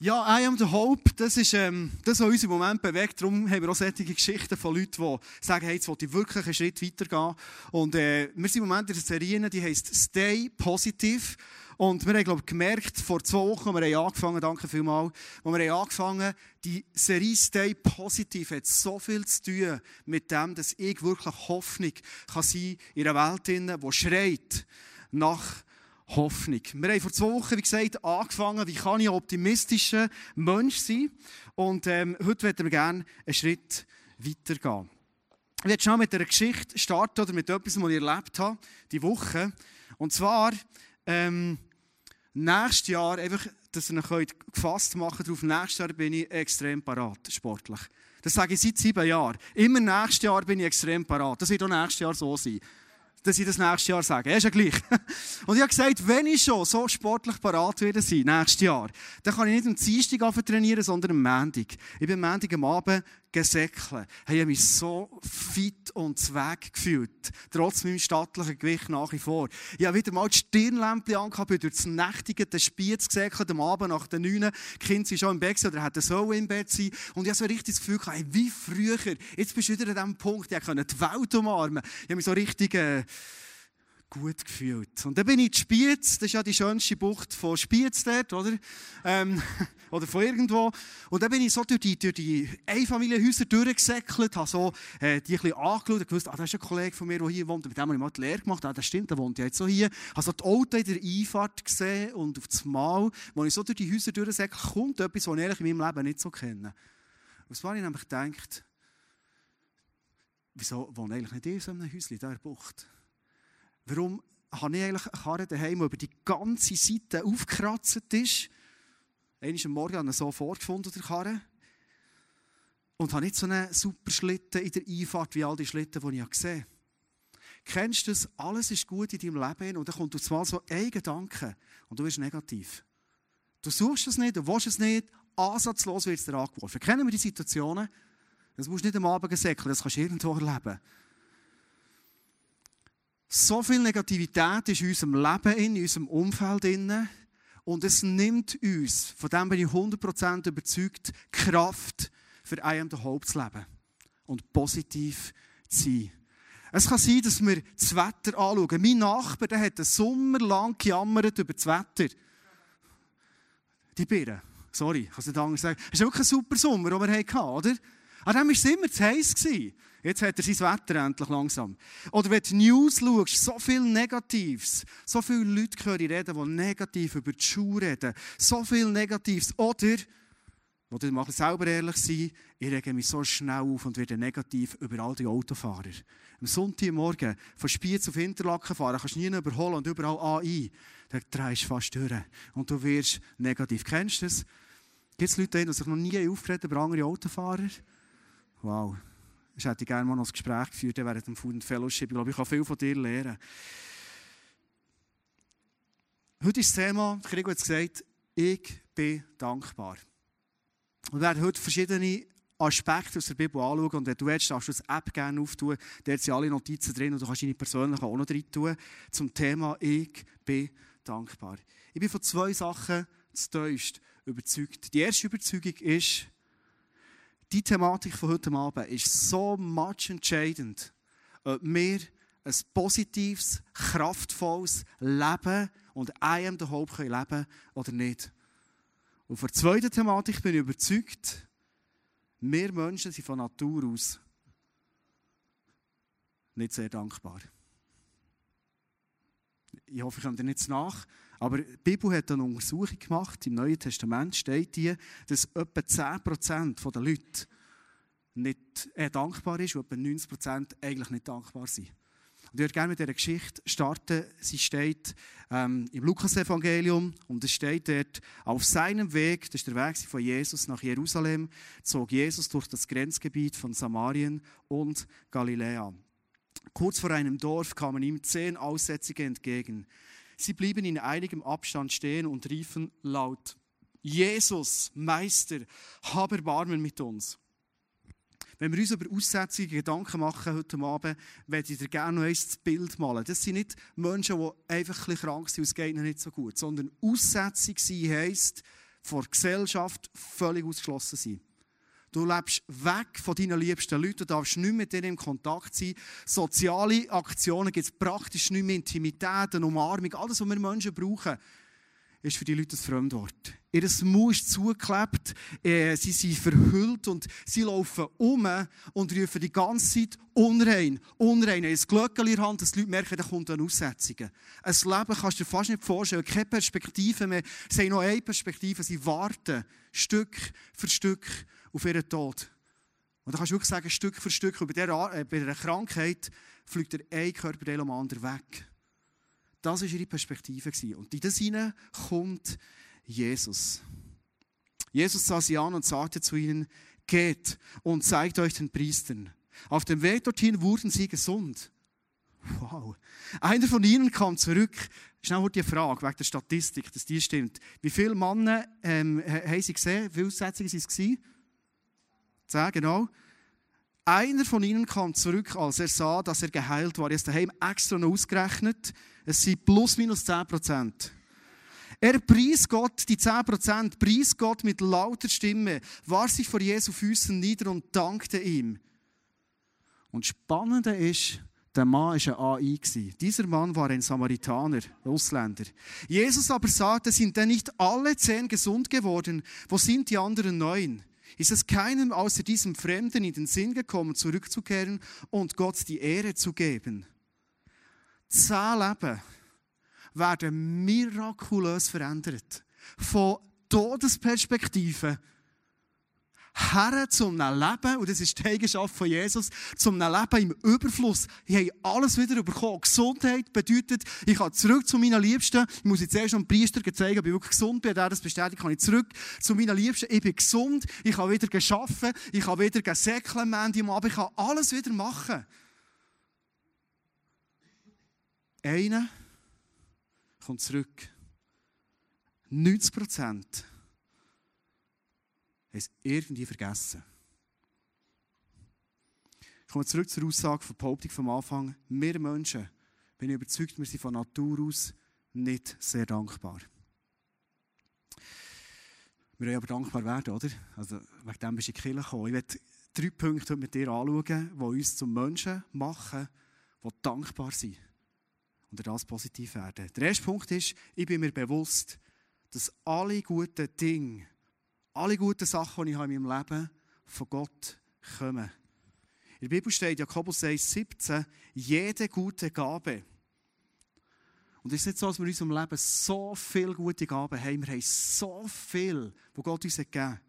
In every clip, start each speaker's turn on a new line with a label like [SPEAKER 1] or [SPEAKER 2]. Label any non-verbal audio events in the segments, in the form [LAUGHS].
[SPEAKER 1] Ja, I am the Hope, das ist ähm, das, was uns im Moment bewegt. Darum haben wir auch solche Geschichten von Leuten, die sagen, hey, jetzt will ich wirklich einen Schritt weitergehen. Und äh, wir sind im Moment in einer Serie, die heisst Stay Positive. Und wir haben, glaube ich, gemerkt, vor zwei Wochen, wir haben angefangen, danke vielmals, wo wir haben angefangen, die Serie Stay Positive hat so viel zu tun mit dem, dass ich wirklich Hoffnung kann sein in einer Welt, die schreit nach Hoffnung. Wir haben vor zwei Wochen, wie gesagt, angefangen, wie kann ich ein optimistischer Mensch sein. Und ähm, heute möchten wir gerne einen Schritt weitergehen. Ich werde schon mit einer Geschichte starten oder mit etwas, was ich erlebt habe, die Woche. Und zwar, ähm, nächstes Jahr, einfach, dass ihr euch gefasst machen darauf, nächstes Jahr bin ich extrem parat, sportlich. Das sage ich seit sieben Jahren. Immer nächstes Jahr bin ich extrem parat. Das wird auch nächstes Jahr so sein dass ich das nächstes Jahr sage. Ist ja gleich. [LAUGHS] Und ich habe gesagt, wenn ich schon so sportlich parat werde sein, nächstes Jahr, dann kann ich nicht am Dienstag trainieren, sondern am Montag. Ich bin am Montag am Abend gesäckelt. Ich habe mich so fit und zweck gefühlt. Trotz meinem stattlichen Gewicht nach wie vor. Ich habe wieder mal die Stirnlämpchen angehabt, bin durch das nächtige Spiez gesäckelt, am Abend nach den neun. Die Kinder sind schon im Bett oder hätten so im Bett sein. Und ich habe so richtig das Gefühl gehabt, wie früher. Jetzt bist du wieder an diesem Punkt, ich konnte die Welt umarmen. Ich habe mich so richtig, äh, gut gefühlt. Und dann bin ich in Spiez, das ist ja die schönste Bucht von Spiez dort, oder? Ähm, [LAUGHS] oder von irgendwo. Und dann bin ich so durch die, durch die Einfamilienhäuser durchgesäckelt, habe so äh, die ein bisschen angeschaut und gewusst, ah, das ist ein Kollege von mir, der hier wohnt. Mit dem habe ich mal die Lehre gemacht. Ah, das stimmt, der wohnt ja jetzt so hier. Habe so die Autos in der Einfahrt gesehen und auf das Mal, wo ich so durch die Häuser durchsäckle, kommt etwas, was ich ehrlich in meinem Leben nicht so kenne. Und zwar habe ich nämlich gedacht, wieso wohne ich eigentlich nicht in so einem Häuschen in dieser Bucht? Warum habe ich eigentlich eine Karre daheim, die über die ganze Seite aufgekratzt ist? Einmal Morgen habe ich so vorgefunden, der Karre. Und habe nicht so einen super Schlitten in der Einfahrt wie all die Schlitten, die ich gesehen habe. Kennst du das? Alles ist gut in deinem Leben und dann kommt du mal so ein Gedanke und du wirst negativ. Du suchst es nicht, du willst es nicht, ansatzlos wird es dir angeworfen. Kennen wir die Situationen? Das musst du nicht am Abend säckeln, das kannst du irgendwo erleben. So viel Negativität ist in unserem Leben, in unserem Umfeld. Und es nimmt uns, von dem bin ich 100% überzeugt, Kraft für am the Hope zu leben. Und positiv zu sein. Es kann sein, dass wir das Wetter anschauen. Mein Nachbar der hat einen Sommer lang gejammert über das Wetter. Die Birne. Sorry, ich kann es nicht anders sagen. Es ist wirklich ein super Sommer, den wir hatten, oder? An dem war es immer zu heiß. Jetzt hat er sein Wetter endlich langsam. Oder wenn du News schaust, so viel Negatives. So viele Leute hören reden, die negativ über die Schuhe reden. So viel Negatives. Oder, wo du mal selber ehrlich sein, ich rege mich so schnell auf und werde negativ über all die Autofahrer. Am Sonntagmorgen von Spiez auf Interlaken fahren, kannst du nie überholen und überall AI. Da drehst du fast durch. Und du wirst negativ. Kennst du das? Gibt es Leute, die sich noch nie aufgeregt über andere Autofahrer? Wow. Ich hätte gerne mal noch ein Gespräch geführt während dem Food Fellowship. Ich glaube, ich kann viel von dir lernen. Heute ist das Thema, Gregor hat es gesagt, ich bin dankbar. wir werden heute verschiedene Aspekte aus der Bibel anschauen. Und wenn du willst, darfst du das App gerne auftun. Da sind alle Notizen drin und du kannst deine persönlichen auch noch drin tun. Zum Thema Ich bin dankbar. Ich bin von zwei Sachen zutiefst überzeugt. Die erste Überzeugung ist, die Thematik von heute Abend ist so much entscheidend, ob wir ein positives, kraftvolles Leben und I am the Hope können leben oder nicht. Und für die zweite Thematik bin ich überzeugt, wir Menschen sind von Natur aus nicht sehr dankbar. Ich hoffe, ich komme dir nicht nach. Aber die Bibel hat eine Untersuchung gemacht, im Neuen Testament steht die, dass etwa 10% der Leute nicht äh, dankbar ist und etwa 90% eigentlich nicht dankbar sind. Und ich würde gerne mit dieser Geschichte starten. Sie steht ähm, im Lukas-Evangelium und es steht dort, auf seinem Weg, das ist der Weg von Jesus nach Jerusalem, zog Jesus durch das Grenzgebiet von Samarien und Galiläa. Kurz vor einem Dorf kamen ihm zehn Aussätzige entgegen. Sie blieben in einigem Abstand stehen und riefen laut, Jesus, Meister, hab Erbarmen mit uns. Wenn wir uns über Aussetzungen Gedanken machen heute Abend, werde ich dir gerne noch ein Bild malen. Das sind nicht Menschen, die einfach ein krank sind und es geht ihnen nicht so gut, sondern Aussetzung sein heisst, von der Gesellschaft völlig ausgeschlossen sein. Du lebst weg von deinen liebsten Leuten, du darfst nicht mit denen in Kontakt sein. Soziale Aktionen gibt es praktisch nicht mehr, Intimität, eine Umarmung, alles, was wir Menschen brauchen, ist für die Leute ein Fremdwort. Ihr Mund ist zugeklebt, äh, sie sind verhüllt und sie laufen um und rufen die ganze Zeit unrein, unrein. Ein Glöckchen in der Hand, dass die Leute merken, da kommt eine Aussetzung. Ein Leben kannst du dir fast nicht vorstellen, keine Perspektive mehr. Sie haben noch eine Perspektive, sie warten Stück für Stück auf ihren Tod. Und da kannst du wirklich sagen, Stück für Stück, bei dieser, äh, bei dieser Krankheit fliegt der ein Körperteil am anderen weg. Das war ihre Perspektive. Und in das hinein kommt Jesus. Jesus sah sie an und sagte zu ihnen, geht und zeigt euch den Priestern. Auf dem Weg dorthin wurden sie gesund. Wow. Einer von ihnen kam zurück. Schnell die Frage wegen der Statistik, dass die stimmt. Wie viele Männer ähm, haben sie gesehen? Wie viele Aussetzungen waren es? Zehn, genau. Einer von ihnen kam zurück, als er sah, dass er geheilt war. Er ist daheim extra noch ausgerechnet. Es sind plus minus 10 Prozent. Er pries Gott, die 10 Prozent, pries Gott mit lauter Stimme, warf sich vor Jesu Füßen nieder und dankte ihm. Und spannende ist, der Mann war ein AI. Dieser Mann war ein Samaritaner, Ausländer. Jesus aber sagte, sind denn nicht alle zehn gesund geworden? Wo sind die anderen neun? Ist es keinem außer diesem Fremden in den Sinn gekommen, zurückzukehren und Gott die Ehre zu geben? Zehn Leben werden mirakulös verändert. Von Todesperspektive her zum Leben, und das ist die Eigenschaft von Jesus, zum Leben im Überfluss. Ich habe alles wieder bekommen. Gesundheit bedeutet, ich kann zurück zu meinen Liebsten. Ich muss jetzt erst dem Priester zeigen, ob ich wirklich gesund bin. Der das bestätigt, kann ich zurück zu meinen Liebsten. Ich bin gesund, ich habe wieder geschaffen, ich habe wieder gesäckelt am Abend, ich kann alles wieder machen. Einer kommt zurück. 90 Prozent haben es irgendwie vergessen. Ich komme zurück zur Aussage von Behauptung vom Anfang. Wir Menschen, bin ich überzeugt, wir sind von Natur aus nicht sehr dankbar. Wir wollen aber dankbar werden, oder? Also, wegen dem bist du in die gekommen. Ich werde drei Punkte mit dir anschauen, die uns zum Menschen machen, die dankbar sind. Und das positiv werden. Der erste Punkt ist, ich bin mir bewusst, dass alle guten Dinge, alle guten Sachen, die ich habe in meinem Leben von Gott kommen. In der Bibel steht Jakobus 1, 17, jede gute Gabe. Und es ist nicht so, dass wir in unserem Leben so viele gute Gaben haben. Wir haben so viel, wo Gott uns gegeben hat.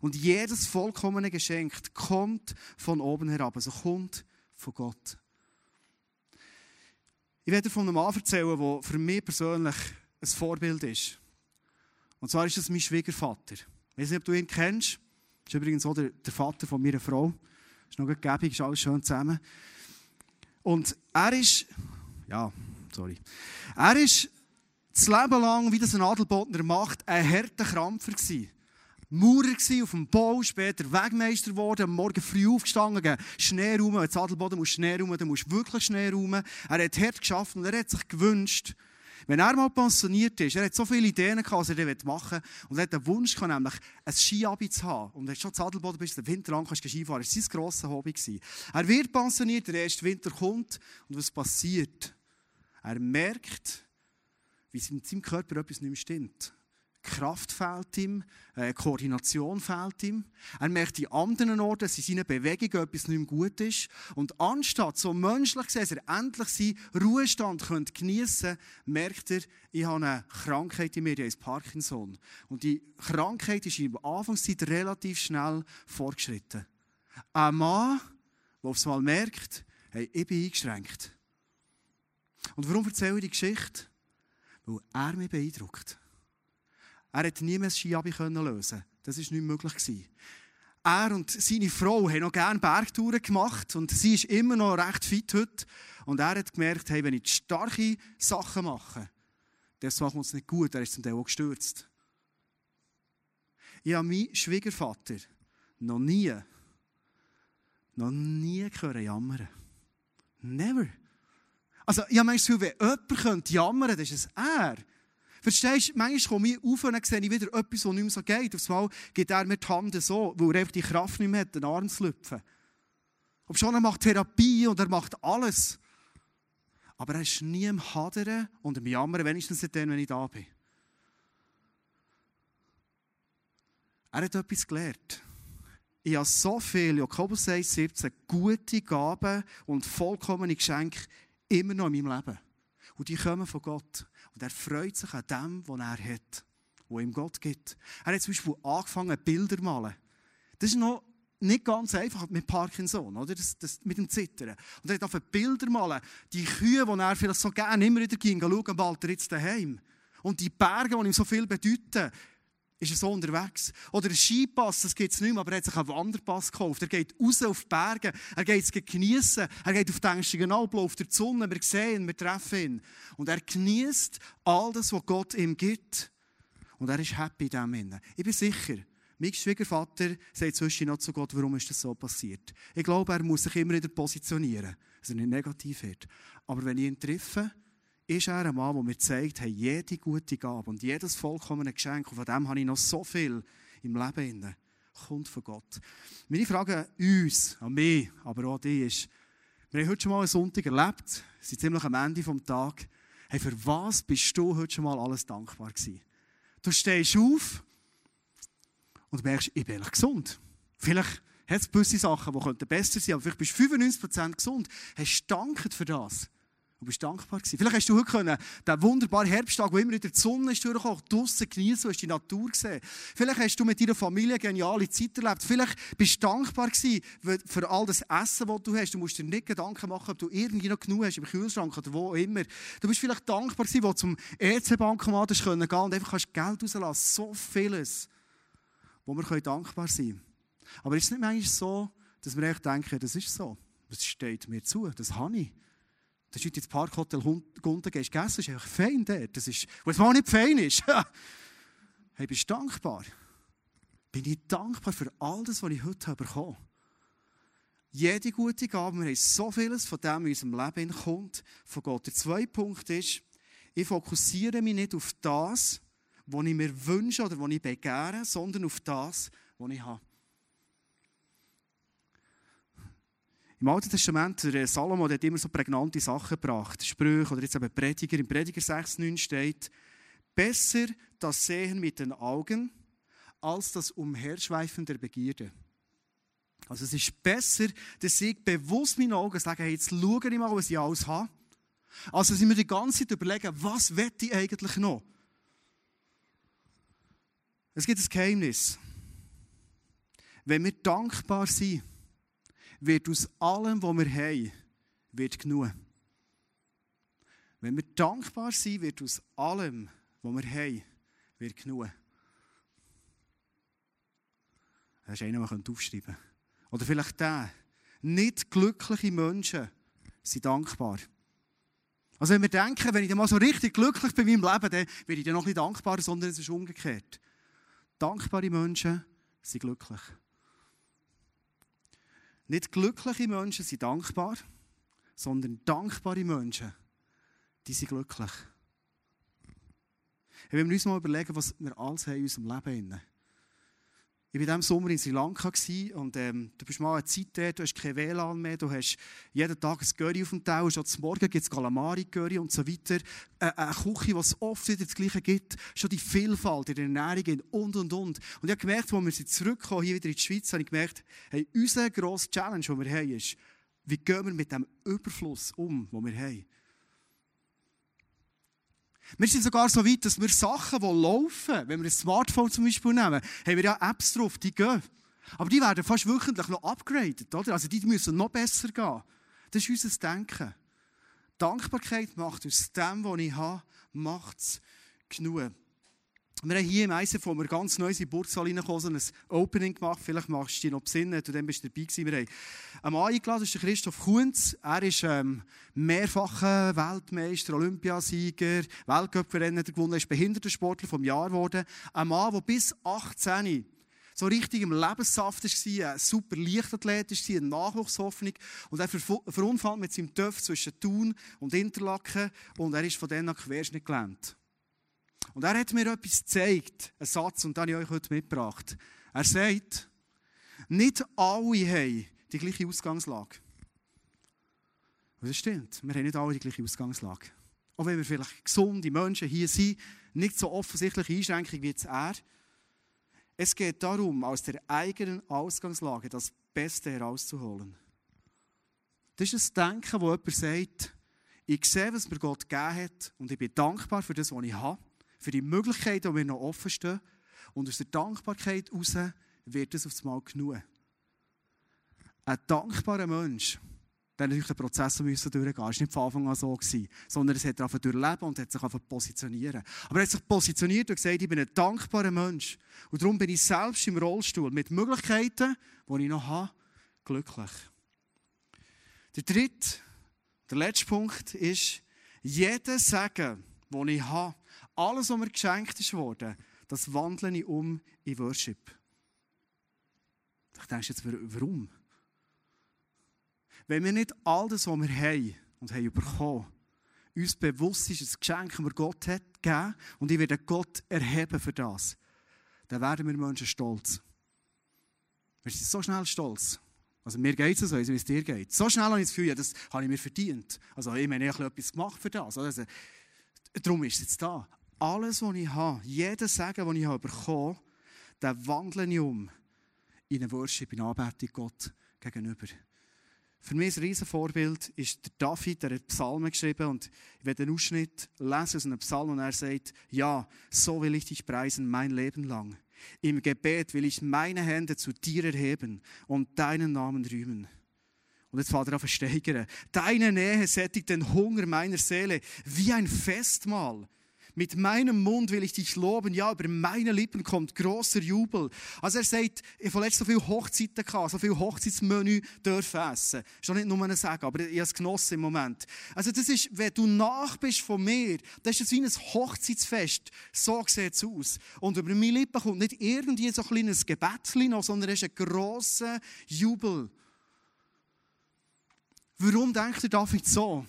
[SPEAKER 1] Und jedes vollkommene Geschenk kommt von oben herab. Also kommt von Gott. Ich werde von einem Mann erzählen, der für mich persönlich ein Vorbild ist. Und zwar ist es mein Schwiegervater. Ich weiß nicht, ob du ihn kennst. Das ist übrigens auch der, der Vater von meiner Frau. Ist noch gäbig, ist alles schön zusammen. Und er ist, ja, sorry. Er ist das Leben lang, wie das ein Adelbodner macht, ein harter Krampfer gewesen. Maurer auf dem Bau, später Wegmeister geworden, Morgen früh aufgestanden, Schnee rum. Wenn Adelboden musst Schnee rum, dann musst wirklich Schnee rum. Er hat hart geschafft und er hat sich gewünscht, wenn er mal pensioniert ist, er hat so viele Ideen gehabt, was er machen will. Und er hat den Wunsch gehabt, nämlich ein Skiabi zu haben. Und wenn du schon zu Adelboden bist, den Winter lang kannst Skifahren. Das war sein grosses Hobby. Er wird pensioniert, der erste Winter kommt. Und was passiert? Er merkt, wie in seinem Körper etwas nicht mehr stimmt. Kraft fehlt ihm, äh, Koordination fehlt ihm. Er merkt in anderen Orten, dass in seinen Bewegungen etwas nicht mehr gut ist. Und anstatt so menschlich zu dass er endlich seinen Ruhestand könnte, merkt er, ich habe eine Krankheit in mir, die heißt Parkinson. Und die Krankheit ist in der Anfangszeit relativ schnell fortgeschritten. Ein Mann, der aufs Mal merkt, hey, ich bin eingeschränkt. Und warum erzähle ich die Geschichte? Weil er mich beeindruckt. Er hat nie mehr das lösen Das war nicht möglich. Er und seine Frau haben noch gerne Bergtouren gemacht und sie ist immer noch recht fit heute. Und er hat gemerkt, hey, wenn ich starke Sachen mache, das macht uns nicht gut. Er ist zum Teil auch gestürzt. Ich habe meinen Schwiegervater noch nie, noch nie hören jammern. Never. Also, ich habe manchmal wenn jemand jammern könnte, dann ist es er. Verstehst du, manchmal komme ich auf und dann sehe wieder etwas, was nicht mehr so geht. Auf einmal gibt er mir die Hand so, weil er einfach die Kraft nicht mehr hat, den Arm zu lüpfen. Ob schon er macht Therapie und er macht alles. Aber er ist nie im Hadern und im Jammern, wenigstens dann, wenn ich da bin. Er hat etwas gelernt. Ich habe so viele, Jakobus 1, 17, gute Gaben und vollkommene Geschenke immer noch in meinem Leben. Und die kommen von Gott. Und er freut sich an dem, was er hat, was ihm Gott gibt. Er hat zum Beispiel angefangen, Bilder zu malen. Das ist noch nicht ganz einfach mit Parkinson, oder? Das, das, mit dem Zittern. Und er hat auf Bilder malen. Die Kühe, die er vielleicht so gerne immer wieder ging, schauen, bald er jetzt daheim. Und die Berge, die ihm so viel bedeuten, ist er so unterwegs. Oder ein Skipass, das gibt es nicht mehr, aber er hat sich einen Wanderpass gekauft. Er geht raus auf die Berge, er geht es geniessen, er geht auf den Ängstigen Alpen, auf der Sonne, wir sehen ihn, wir treffen ihn. Und er genießt all das, was Gott ihm gibt. Und er ist happy in dem. Ich bin sicher, mein Schwiegervater sagt zwischen noch zu Gott, warum ist das so passiert. Ich glaube, er muss sich immer wieder positionieren, dass er nicht negativ wird. Aber wenn ich ihn treffe, ist er ein Mann, der mir zeigt, hey, jede gute Gabe und jedes vollkommene Geschenk, und von dem habe ich noch so viel im Leben, kommt von Gott. Meine Frage an uns, an mich, aber auch an dich ist, wir haben heute schon mal einen Sonntag erlebt, sind ziemlich am Ende des Tages. Hey, für was bist du heute schon mal alles dankbar gewesen? Du stehst auf und merkst, ich bin gesund. Vielleicht hat es gewisse Sachen, die besser sein könnten, aber vielleicht bist du 95% gesund. Hast du dankt für das? Du bist dankbar gewesen. Vielleicht hast du heute können, den wunderbaren Herbsttag, wo immer wieder die Sonne ist durchgekommen, draussen genießen, hast die Natur gesehen. Vielleicht hast du mit deiner Familie geniale Zeit erlebt. Vielleicht bist du dankbar gewesen für all das Essen, das du hast. Du musst dir nicht Gedanken machen, ob du irgendwie noch genug hast im Kühlschrank oder wo immer. Du bist vielleicht dankbar gewesen, wo du zum EC-Bankomat gehen und einfach kannst Geld rauslassen. So vieles wo wir dankbar sein können. Aber ist es nicht manchmal so, dass wir echt denken, das ist so, das steht mir zu, das habe ich. Das ist heute ins Parkhotel Gunten gehst gegessen, ist einfach fein dort. Das ist, wenn es mal nicht fein ist, [LAUGHS] hey, bist du dankbar? Bin ich dankbar für all das, was ich heute bekommen Jede gute Gabe, wir haben so vieles von dem in unserem Leben kommt von Gott. Der zweite Punkt ist, ich fokussiere mich nicht auf das, was ich mir wünsche oder was ich begehre, sondern auf das, was ich habe. Im Alten Testament, der Salomo der hat immer so prägnante Sachen gebracht. Sprüche oder jetzt eben Prediger. Im Prediger 6,9 steht, besser das Sehen mit den Augen, als das Umherschweifen der Begierde. Also es ist besser, dass ich bewusst meine Augen sage, hey, jetzt schaue ich mal, was ich alles habe. Also dass ich mir die ganze Zeit überlege, was will ich eigentlich noch? Es gibt ein Geheimnis. Wenn wir dankbar sind, wird aus allem, was wir haben, wird genug. Wenn wir dankbar sind, wird aus allem, was wir haben, wird genug. Das ist einer, den man aufschreiben könnte. Oder vielleicht der. Nicht glückliche Menschen sind dankbar. Also wenn wir denken, wenn ich mal so richtig glücklich bin in meinem Leben, dann werde ich dann noch nicht dankbar, sondern es ist umgekehrt. Dankbare Menschen sind glücklich. Nicht glückliche Menschen sind dankbar, sondern dankbare Menschen, die sind glücklich. Wenn wir uns mal überlegen, was wir alles haben in unserem Leben haben. Ich war diesem Sommer in Sri Lanka und ähm, du bist mal eine Zeit dort, du hast kein WLAN mehr, du hast jeden Tag ein Curry auf dem Teller, schon zum Morgen gibt es Calamari-Curry und so weiter. Äh, eine Küche, die es oft wieder das Gleiche gibt, schon die Vielfalt in der Ernährung und, und, und. Und ich habe gemerkt, als wir zurückkommen, hier wieder in die Schweiz, habe ich gemerkt, hey, unsere grosse Challenge, die wir haben, ist, wie gehen wir mit dem Überfluss um, den wir haben. Wir sind sogar so weit, dass wir Sachen, die laufen, wenn wir ein Smartphone zum Beispiel nehmen, haben wir ja Apps drauf, die gehen. Aber die werden fast wöchentlich noch upgraded, oder? Also die müssen noch besser gehen. Das ist unser Denken. Dankbarkeit macht aus dem, was ich habe, macht es genug. Wir haben hier im ISF, wo wir ganz neu in Burgsaal reingekommen ein Opening gemacht. Vielleicht machst du dich noch besinnen, du dann bist du dabei gewesen. Wir haben einen Mann eingeladen, das ist Christoph Kunz. Er ist ähm, mehrfacher Weltmeister, Olympiasieger, Weltcup-Rennen gewonnen, ist Behindertensportler vom Jahr geworden. Ein Mann, der bis 18 so richtig im Lebenssaft war, ein super Leichtathlet war, eine Nachwuchshoffnung. Und er verunfallt mit seinem Töpf zwischen Thun und Interlaken und er ist von denen an Querschnitt gelähmt. Und er hat mir etwas gezeigt, einen Satz, und den habe ich euch heute mitgebracht. Er sagt, nicht alle haben die gleiche Ausgangslage. Und das stimmt, wir haben nicht alle die gleiche Ausgangslage. Auch wenn wir vielleicht gesunde Menschen hier sind, nicht so offensichtliche Einschränkungen wie jetzt er. Es geht darum, aus der eigenen Ausgangslage das Beste herauszuholen. Das ist ein Denken, wo jemand sagt, ich sehe, was mir Gott gegeben hat und ich bin dankbar für das, was ich habe, für die Möglichkeiten, die mir noch offen stehen. Und aus der Dankbarkeit heraus wird es auf einmal genug. Ein dankbarer Mensch, der natürlich den Prozess müssen durchgehen musste. War nicht von Anfang an so, gewesen, sondern es hat er durchleben und hat sich einfach positionieren. Aber er hat sich positioniert und gesagt, ich bin ein dankbarer Mensch. Und darum bin ich selbst im Rollstuhl mit Möglichkeiten, die ich noch habe, glücklich. Der dritte, der letzte Punkt ist, jeder Segen, den ich habe, alles, was mir geschenkt ist worden, das wandle ich um in Worship. Ich denke jetzt, warum? Wenn wir nicht all das, was wir haben und haben bekommen, uns bewusst ist, das Geschenk, das Gott hat gegeben, und ich werde Gott erheben für das, dann werden wir Menschen stolz. Wir sind so schnell stolz. Also mir geht es so, wie es dir geht. So schnell habe ich das Gefühl, ja, das habe ich mir verdient. Also ich meine, ich habe etwas gemacht für das. Also, darum ist es jetzt da. Alles, was ich habe, jedes Segen, das ich habe bekommen, den wandle ich um in eine Worship, in eine Anbetung Gott gegenüber. Für mich ein Riesenvorbild ist der David, der hat Psalmen geschrieben und ich werde einen Ausschnitt lesen aus einem Psalm und er sagt, ja, so will ich dich preisen mein Leben lang. Im Gebet will ich meine Hände zu dir erheben und deinen Namen rühmen. Und jetzt fährt er auf steigern. Deine Nähe sättigt den Hunger meiner Seele wie ein Festmahl. Mit meinem Mund will ich dich loben. Ja, über meine Lippen kommt großer Jubel. Also er sagt, ich habe letztens so viele Hochzeiten gehabt, so viel Hochzeitsmenü dürfen essen. Das ist doch nicht nur ein Sagen, aber ich habe es genossen im Moment. Also das ist, wenn du nach bist von mir, das ist wie ein Hochzeitsfest. So sieht es aus. Und über meine Lippen kommt nicht irgendwie so ein kleines Gebetchen sondern es ist ein grosser Jubel. Warum denkt der David so?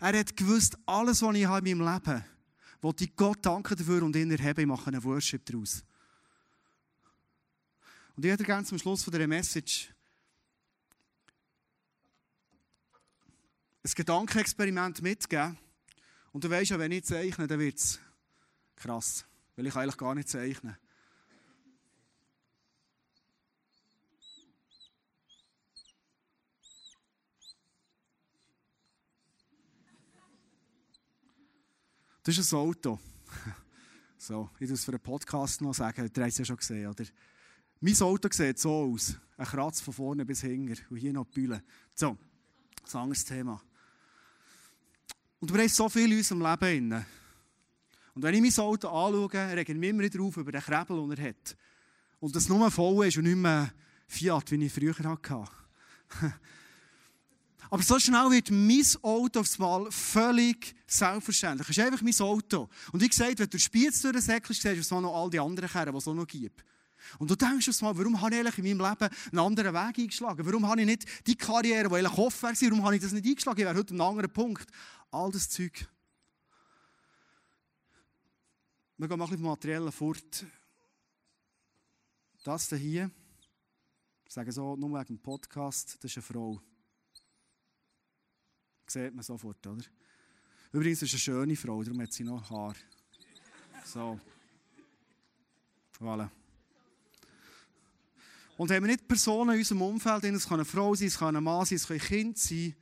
[SPEAKER 1] Er hat gewusst, alles, was ich habe in meinem Leben habe, wollte ich Gott danken dafür und ihn erheben. Ich mache einen Worship daraus. Und ich hätte gerne zum Schluss von dieser Message ein Gedankenexperiment mitgeben. Und du weißt ja, wenn ich zeichne, dann wird es krass. Weil ich eigentlich gar nicht zeichne. Das ist ein Auto. [LAUGHS] So, ich muss es für einen Podcast noch sagen, ihr habt es ja schon gesehen, oder? Mein Auto sieht so aus. Ein Kratz von vorne bis hinten. Und hier noch die Bühne. So, das ein anderes Thema. Und wir haben so viel in unserem Leben. Und wenn ich mein Auto anschaue, rege ich mich immer wieder auf über den Krebel, den er hat. Und das nur voll ist und nicht mehr Fiat, wie ich früher hatte. [LAUGHS] Aber so schnell wird mein Auto aufs Mal völlig selbstverständlich. Es ist einfach mein Auto. Und wie gesagt, wenn du Spiez durch den Säckchen siehst, du noch all die anderen Kerren, die es auch noch gibt. Und du denkst aufs Mal, warum habe ich in meinem Leben einen anderen Weg eingeschlagen? Warum habe ich nicht die Karriere, die eigentlich offen war, warum habe ich das nicht eingeschlagen? Ich wäre heute an einem anderen Punkt. All das Zeug. Wir gehen mal ein bisschen Materiellen fort. Das hier, ich sage so, nur wegen dem Podcast, das ist eine Frau sieht man sofort, oder? Übrigens ist eine schöne Frau, darum hat sie noch Haar. So. Voilà. Und haben wir nicht Personen in unserem Umfeld, es kann eine Frau sein, es kann ein Mann sein, es kann ein Kind sein,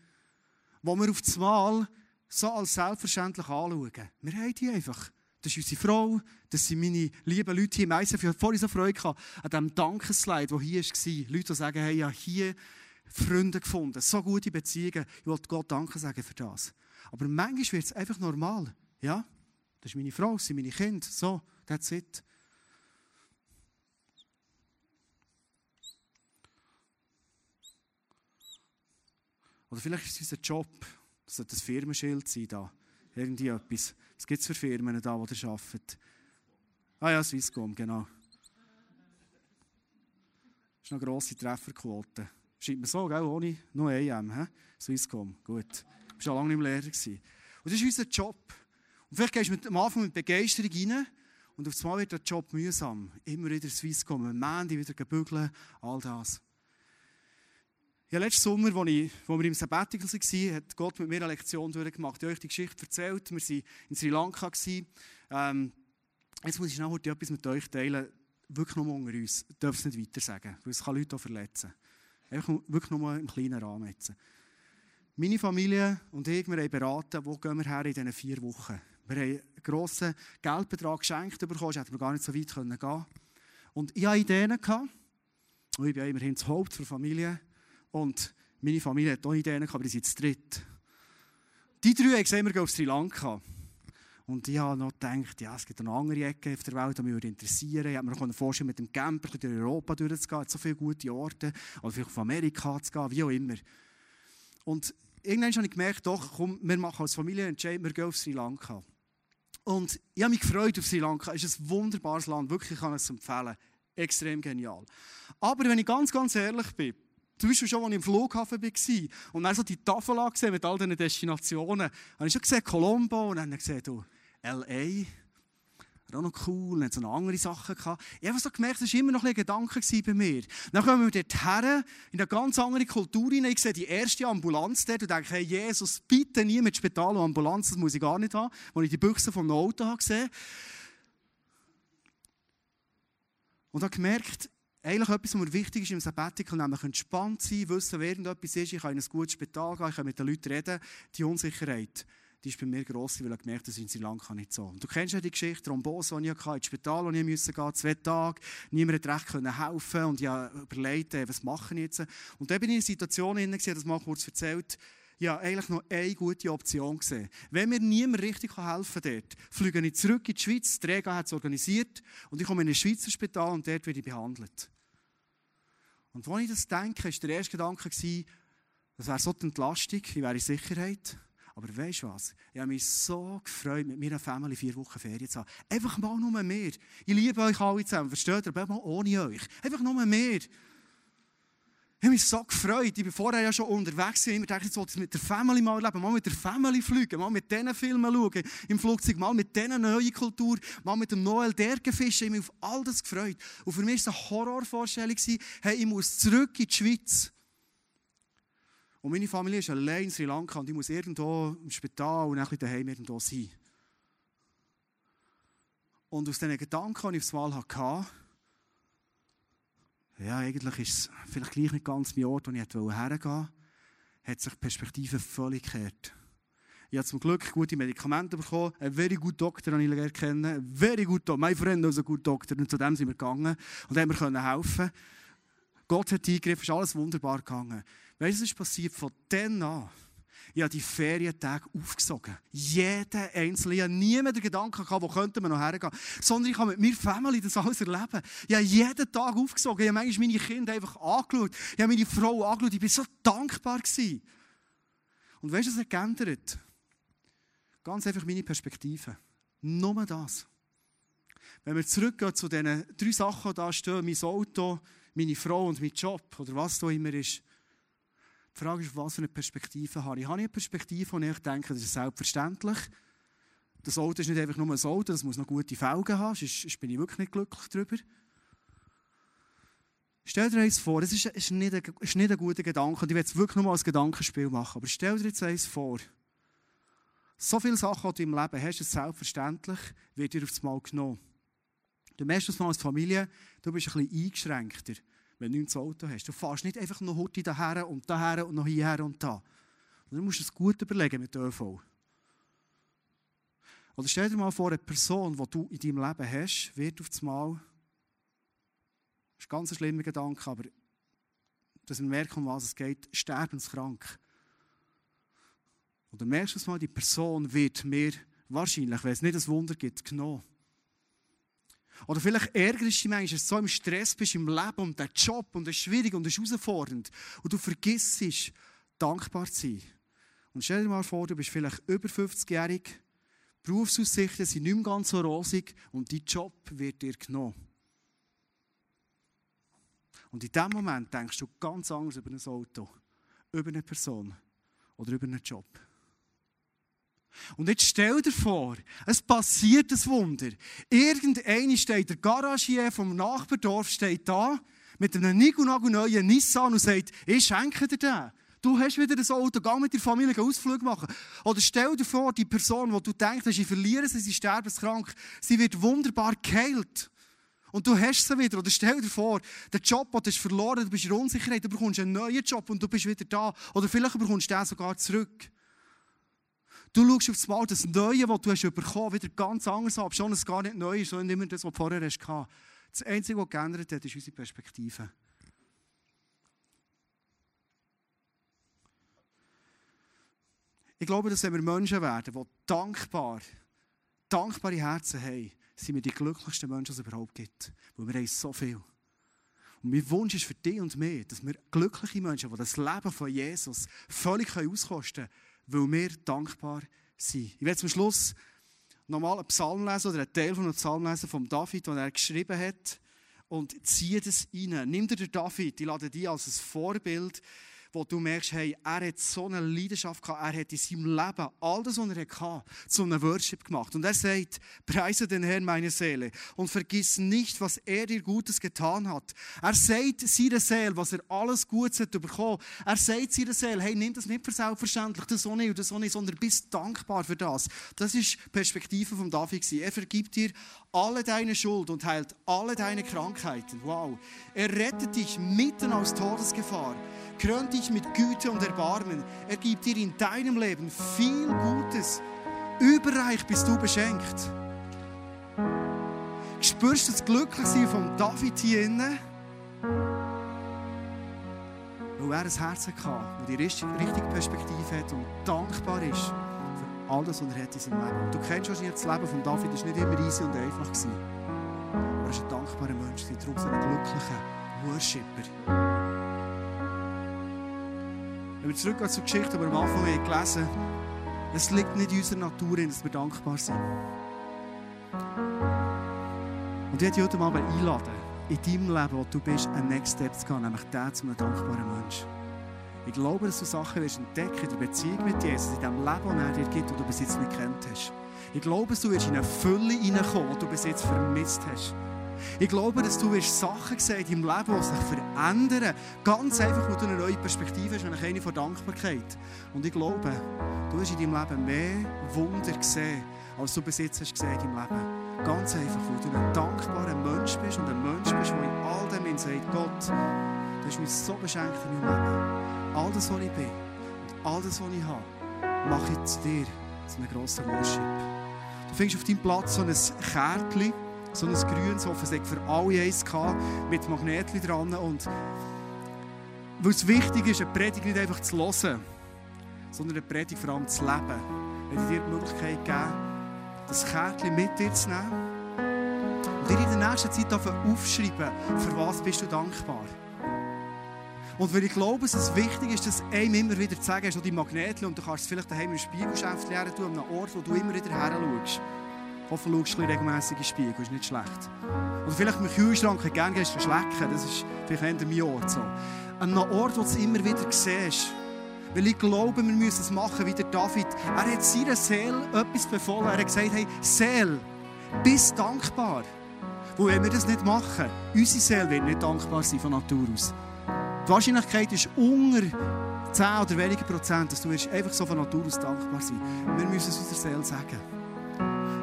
[SPEAKER 1] wo wir auf das Mal so als selbstverständlich anschauen. Wir haben die einfach. Das ist unsere Frau, das sind meine lieben Leute hier. Meistens, ich vorhin so Freude an diesem Dankeslide, der hier war. Leute, die sagen, hey, ja, hier Freunde gefunden, so gute Beziehungen. Ich wollte Gott Danke sagen für das. Aber manchmal wird es einfach normal. Ja, das ist meine Frau, das sind meine Kinder. So, that's it. Oder vielleicht ist es unser Job. Das sollte ein Firmenschild sein da. Irgendwie etwas. Was gibt es für Firmen da, die ihr arbeitet? Ah ja, Swisscom, genau. Das ist eine grosse Trefferquote. Schreibt man so, gell? ohne noch AM, he? Swisscom, gut. Du warst schon lange nicht mehr Lehrer. Gewesen. Und das ist unser Job. Und vielleicht gehst du am Anfang mit Begeisterung rein und auf einmal wird der Job mühsam. Immer wieder Swisscom, am Mandy wieder gebügeln, all das. Ja, letzten Sommer, als, ich, als wir im Sabbatical waren, hat Gott mit mir eine Lektion durchgemacht. Ich habe euch die Geschichte erzählt. Wir waren in Sri Lanka. Ähm, jetzt muss ich noch etwas mit euch teilen. Wirklich nur unter uns. Ich darf es nicht weiter sagen, weil es kann Leute auch verletzen. Einfach wirklich nur im kleinen Rahmen jetzt. Meine Familie und ich, wir haben beraten, wo gehen wir her in diesen vier Wochen. Wir haben einen grossen Geldbetrag geschenkt bekommen, hätten wir gar nicht so weit gehen können. Und ich hatte Ideen. Und ich bin immerhin das Haupt der Familie. Und meine Familie hat auch Ideen gehabt, aber die sind zu dritt. Die drei haben gesagt, wir gehen auf Sri Lanka. Und ich habe noch gedacht, ja, es gibt eine andere Ecke auf der Welt, die mich interessieren würde. Ich habe mir vorstellen, mit dem Camper durch Europa durchzugehen, so viele gute Orte, oder vielleicht auf Amerika zu gehen, wie auch immer. Und irgendwann habe ich gemerkt, doch, komm, wir machen als Familie einen Entscheid, wir gehen auf Sri Lanka. Und ich habe mich gefreut auf Sri Lanka. Es ist ein wunderbares Land, wirklich ich kann es empfehlen. Extrem genial. Aber wenn ich ganz, ganz ehrlich bin, Zum Beispiel schon, als ich im Flughafen war und dann so die Tafel gesehen mit all diesen Destinationen, habe ich schon gesehen, Colombo, und dann gesehen, du, L.A., auch noch cool, und so noch andere Sachen. Ich habe so gemerkt, das war immer noch ein Gedanke bei mir. Dann kommen wir dort her, in eine ganz andere Kultur hinein. Ich sehe die erste Ambulanz dort und denke, hey, Jesus, bitte nie mit Spital und Ambulanz, das muss ich gar nicht haben, als ich die Büchse vom Auto habe gesehen Und habe gemerkt, eigentlich etwas, was mir wichtig ist im Sabbatical, nämlich entspannt sein, wissen, wer irgendetwas ist, ich kann in ein gutes Spital gehen, ich kann mit den Leuten reden, die Unsicherheit die ist bei mir gross, weil ich gemerkt habe, das ist in nicht so. Du kennst ja die Geschichte, Thrombose, die ich hatte, ins Spital, wo ich musste gehen, zwei Tage, niemand hat recht helfen und ich habe überlegt, was mache ich jetzt. Und dann bin ich in einer Situation, in der das mal kurz erzählt, ja, eigentlich noch eine gute Option gesehen. Wenn mir niemand richtig helfen kann dort, fliege ich zurück in die Schweiz, Rega hat es organisiert und ich komme in ein Schweizer Spital und dort werde ich behandelt. Und als ich das denke, war der erste Gedanke, das wäre so die Entlastung, ich wäre in Sicherheit. Aber weißt du was? Ich habe mich so gefreut, mit meiner Familie vier Wochen Ferien zu haben. Einfach mal nur mehr. Ich liebe euch alle zusammen, versteht ihr? Aber mal ohne euch. Einfach nur mehr. Ich habe mich so gefreut. Ich war vorher ja schon unterwegs. Ich dachte, jetzt wollte ich mit der Family mal leben, mal mit der Family fliegen, mal mit diesen Filmen schauen, im Flugzeug, mal mit dieser neuen Kultur, mal mit dem Noel Dergen fischen. Ich habe mich auf all das gefreut. Und für mich war es eine Horrorvorstellung, hey, ich muss zurück in die Schweiz. Und meine Familie ist allein in Sri Lanka und ich muss irgendwo im Spital und ein daheim irgendwo sein. Und aus diesen Gedanken, die ich aufs Mal hatte, ja, eigentlich ist es vielleicht gleich nicht ganz mein Ort, wo ich hergehen. Wollte, hat sich die Perspektive völlig gekehrt. Ich habe zum Glück gute Medikamente bekommen, einen very good Doktor habe ich kennen, very good Doctor, mein Freund ist ein guter Doktor und zu dem sind wir gegangen. Und haben mir helfen. Gott hat eingegriffen, ist alles wunderbar gegangen. Weißt du, was ist passiert? Von dann an, ich habe die Ferientage aufgesogen. Jeder einzelne. Ich habe nie mehr den Gedanken gehabt, wo könnten wir noch hergehen. Sondern ich habe mit meiner Family das alles erleben. Ich habe jeden Tag aufgesogen. Ich habe manchmal meine Kinder einfach angeschaut. Ich habe meine Frau angeschaut. Ich war so dankbar. Gewesen. Und weißt du, was hat geändert? Ganz einfach meine Perspektive. Nur das. Wenn wir zurückgehen zu diesen drei Sachen, die da stehen, mein Auto, meine Frau und mein Job oder was da immer ist. Die Frage ist, was für eine Perspektive habe ich? Habe ich eine Perspektive, wo ich denke, das ist selbstverständlich. Das Auto ist nicht einfach nur ein Auto, das muss noch gute Felgen haben, sonst bin ich wirklich nicht glücklich darüber. Stell dir eins vor, es ist, ist, nicht ein, ist nicht ein guter Gedanke, und ich will es wirklich nur als Gedankenspiel machen, aber stell dir jetzt eins vor, so viele Sachen, die du im Leben hast, ist selbstverständlich, wird dir aufs Mal genommen. Du merkst das mal als Familie, du bist ein bisschen eingeschränkter, wenn du das Auto hast. Du fährst nicht einfach noch heute daher und daher und noch hierher und da. Du musst es gut überlegen mit ÖV. Oder stell dir mal vor, eine Person, die du in deinem Leben hast, wird auf einmal, das ist ein ganz schlimmer Gedanke, aber dass wir merken, um was es geht, sterbenskrank. Und dann merkst du mal, die Person wird mir wahrscheinlich, wenn es nicht ein Wunder gibt, genommen. Oder vielleicht ärgerst du dich manchmal, dass du so im Stress bist im Leben und der Job und das ist schwierig und das ist herausfordernd. Und du vergisst, dankbar zu sein. Und stell dir mal vor, du bist vielleicht über 50-jährig, Berufsaussichten sind nicht mehr ganz so rosig und dein Job wird dir genommen. Und in dem Moment denkst du ganz anders über ein Auto, über eine Person oder über einen Job. Und jetzt stell dir vor, es passiert ein Wunder. Irgendeiner steht, der Garagier vom Nachbardorf steht da mit einem neuen Nissan und sagt, ich schenke dir den. Du hast wieder ein Auto, geh mit der Familie einen Ausflug machen. Oder stell dir vor, die Person, die du denkst, ich verliere sie, sie ist sterbenskrank, sie wird wunderbar geheilt. Und du hast sie wieder. Oder stell dir vor, der Job, den du verloren, du bist in Unsicherheit, du bekommst einen neuen Job und du bist wieder da. Oder vielleicht bekommst du den sogar zurück. Du schaust auf das Mal das Neue, das du hast bekommen wieder ganz anders ab. Schon es gar nicht neu ist, sondern immer das, was du vorher hast. Das Einzige, was geändert hat, ist unsere Perspektive. Ich glaube, dass wenn wir Menschen werden, die dankbar, dankbare Herzen haben, sind wir die glücklichsten Menschen, die es überhaupt gibt. Weil wir haben so viel. Und mein Wunsch ist für dich und mich, dass wir glückliche Menschen, die das Leben von Jesus völlig auskosten können, weil wir dankbar sind. Ich werde zum Schluss nochmal einen Psalm lesen oder einen Teil von einem Psalm lesen von David, den er geschrieben hat. Und ziehe das rein. Nimm dir den David, ich lade dich als ein Vorbild wo du merkst, hey, er hat so eine Leidenschaft gehabt, er hat in seinem Leben all das, was er hatte, zu einem Worship gemacht. Und er sagt, preise den Herrn, meine Seele, und vergiss nicht, was er dir Gutes getan hat. Er sagt seiner Seele, was er alles Gutes hat bekommen. Er sagt seiner Seele, hey, nimm das nicht für selbstverständlich, das so nicht das so sondern bist dankbar für das. Das ist die Perspektive von David. Er vergibt dir alle deine Schuld und heilt alle deine Krankheiten. Wow. Er rettet dich mitten aus Todesgefahr krönt dich mit Güte und Erbarmen. Er gibt dir in deinem Leben viel Gutes. Überreich bist du beschenkt. Spürst du das Glücklichsein von David hier innen? Weil er ein Herz hatte, das die richtige Perspektive hat und dankbar ist für alles, was er hat in seinem Leben. Du kennst wahrscheinlich das Leben von David, das war nicht immer easy und einfach. Aber er ist ein dankbarer Mensch, darum so ein glücklicher Worshipper. Wenn wir zurückgehen zur Geschichte, die wir am Anfang gelesen haben, es liegt nicht in unserer Natur, dass wir dankbar sind. Und ich heute Abend einladen, in deinem Leben, wo du bist, einen Next Step zu gehen, nämlich der zu einem dankbaren Mensch. Ich glaube, dass du Sachen wirst entdecken in der Beziehung mit Jesus, in dem Leben, das er dir gibt, das du bis jetzt nicht kennt hast. Ich glaube, dass du wirst in eine Fülle hineinkommen, die du bis jetzt vermisst hast. Ich glaube, dass du wirst Sachen sehen in deinem Leben, die sich verändern. Ganz einfach, weil du eine neue Perspektive hast, nämlich eine von Dankbarkeit. Und ich glaube, du hast in deinem Leben mehr Wunder gesehen, als du bis jetzt hast gesehen in deinem Leben. Ganz einfach, weil du ein dankbarer Mensch bist und ein Mensch bist, der in all dem sagt, Gott, du hast mich so beschenkt in meinem Leben. All das, was ich bin und all das, was ich habe, mache ich zu dir, zu einem grossen Worship. Du findest auf deinem Platz so ein Kärtchen, so ein grünes Offensichtlich für alle eins mit Magnetchen dran. Und weil es wichtig ist, eine Predigt nicht einfach zu hören, sondern eine Predigt vor allem zu leben. Wenn ich dir die Möglichkeit geben, das Kärtchen mit dir zu nehmen und dir in der nächsten Zeit aufschreiben, für was bist du dankbar. Und weil ich glaube, dass es wichtig ist, dass einem immer wieder zu sagen, hast du die Magnetchen und du kannst es vielleicht daheim im Spiegelschäft lernen, an einem Ort, wo du immer wieder her schaust. Hoffe, du schaust regelmässig in Spiegel, ist nicht schlecht. Oder vielleicht im Kühlschrank gerne gehst du schlecken, das ist vielleicht eher mein Ort so. An einem Ort, wo du es immer wieder siehst. Weil ich glaube, wir müssen es machen wie der David. Er hat seiner Seele etwas befohlen. Er hat gesagt, hey, Seele, bist dankbar. Weil wenn wir das nicht machen, unsere Seele wird nicht dankbar sein von Natur aus. Die Wahrscheinlichkeit ist unter 10 oder weniger Prozent, dass du einfach so von Natur aus dankbar sein Wir müssen es unserer Seele sagen.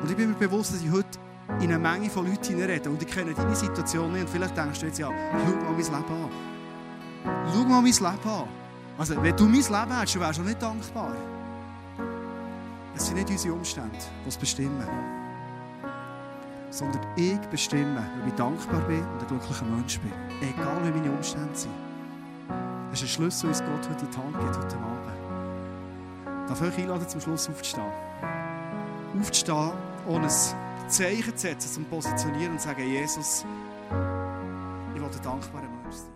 [SPEAKER 1] Und ich bin mir bewusst, dass ich heute in eine Menge von Leuten hineinrede. Und ich kenne deine Situation nicht. Und vielleicht denkst du jetzt, ja, schau mal mein Leben an. Schau mal mein Leben an. Also, wenn du mein Leben hättest, wärst du nicht dankbar. Es sind nicht unsere Umstände, die es bestimmen. Sondern ich bestimme, ob ich dankbar bin und ein glücklicher Mensch bin. Egal, wie meine Umstände sind. Das ist ein Schlüssel, den Gott heute in die Hand gibt, heute Abend. Darf ich euch einladen, zum Schluss aufzustehen? Aufzustehen ohne ein Zeichen zu setzen, zum Positionieren und zu sagen, Jesus, ich will dankbarer Mensch sein.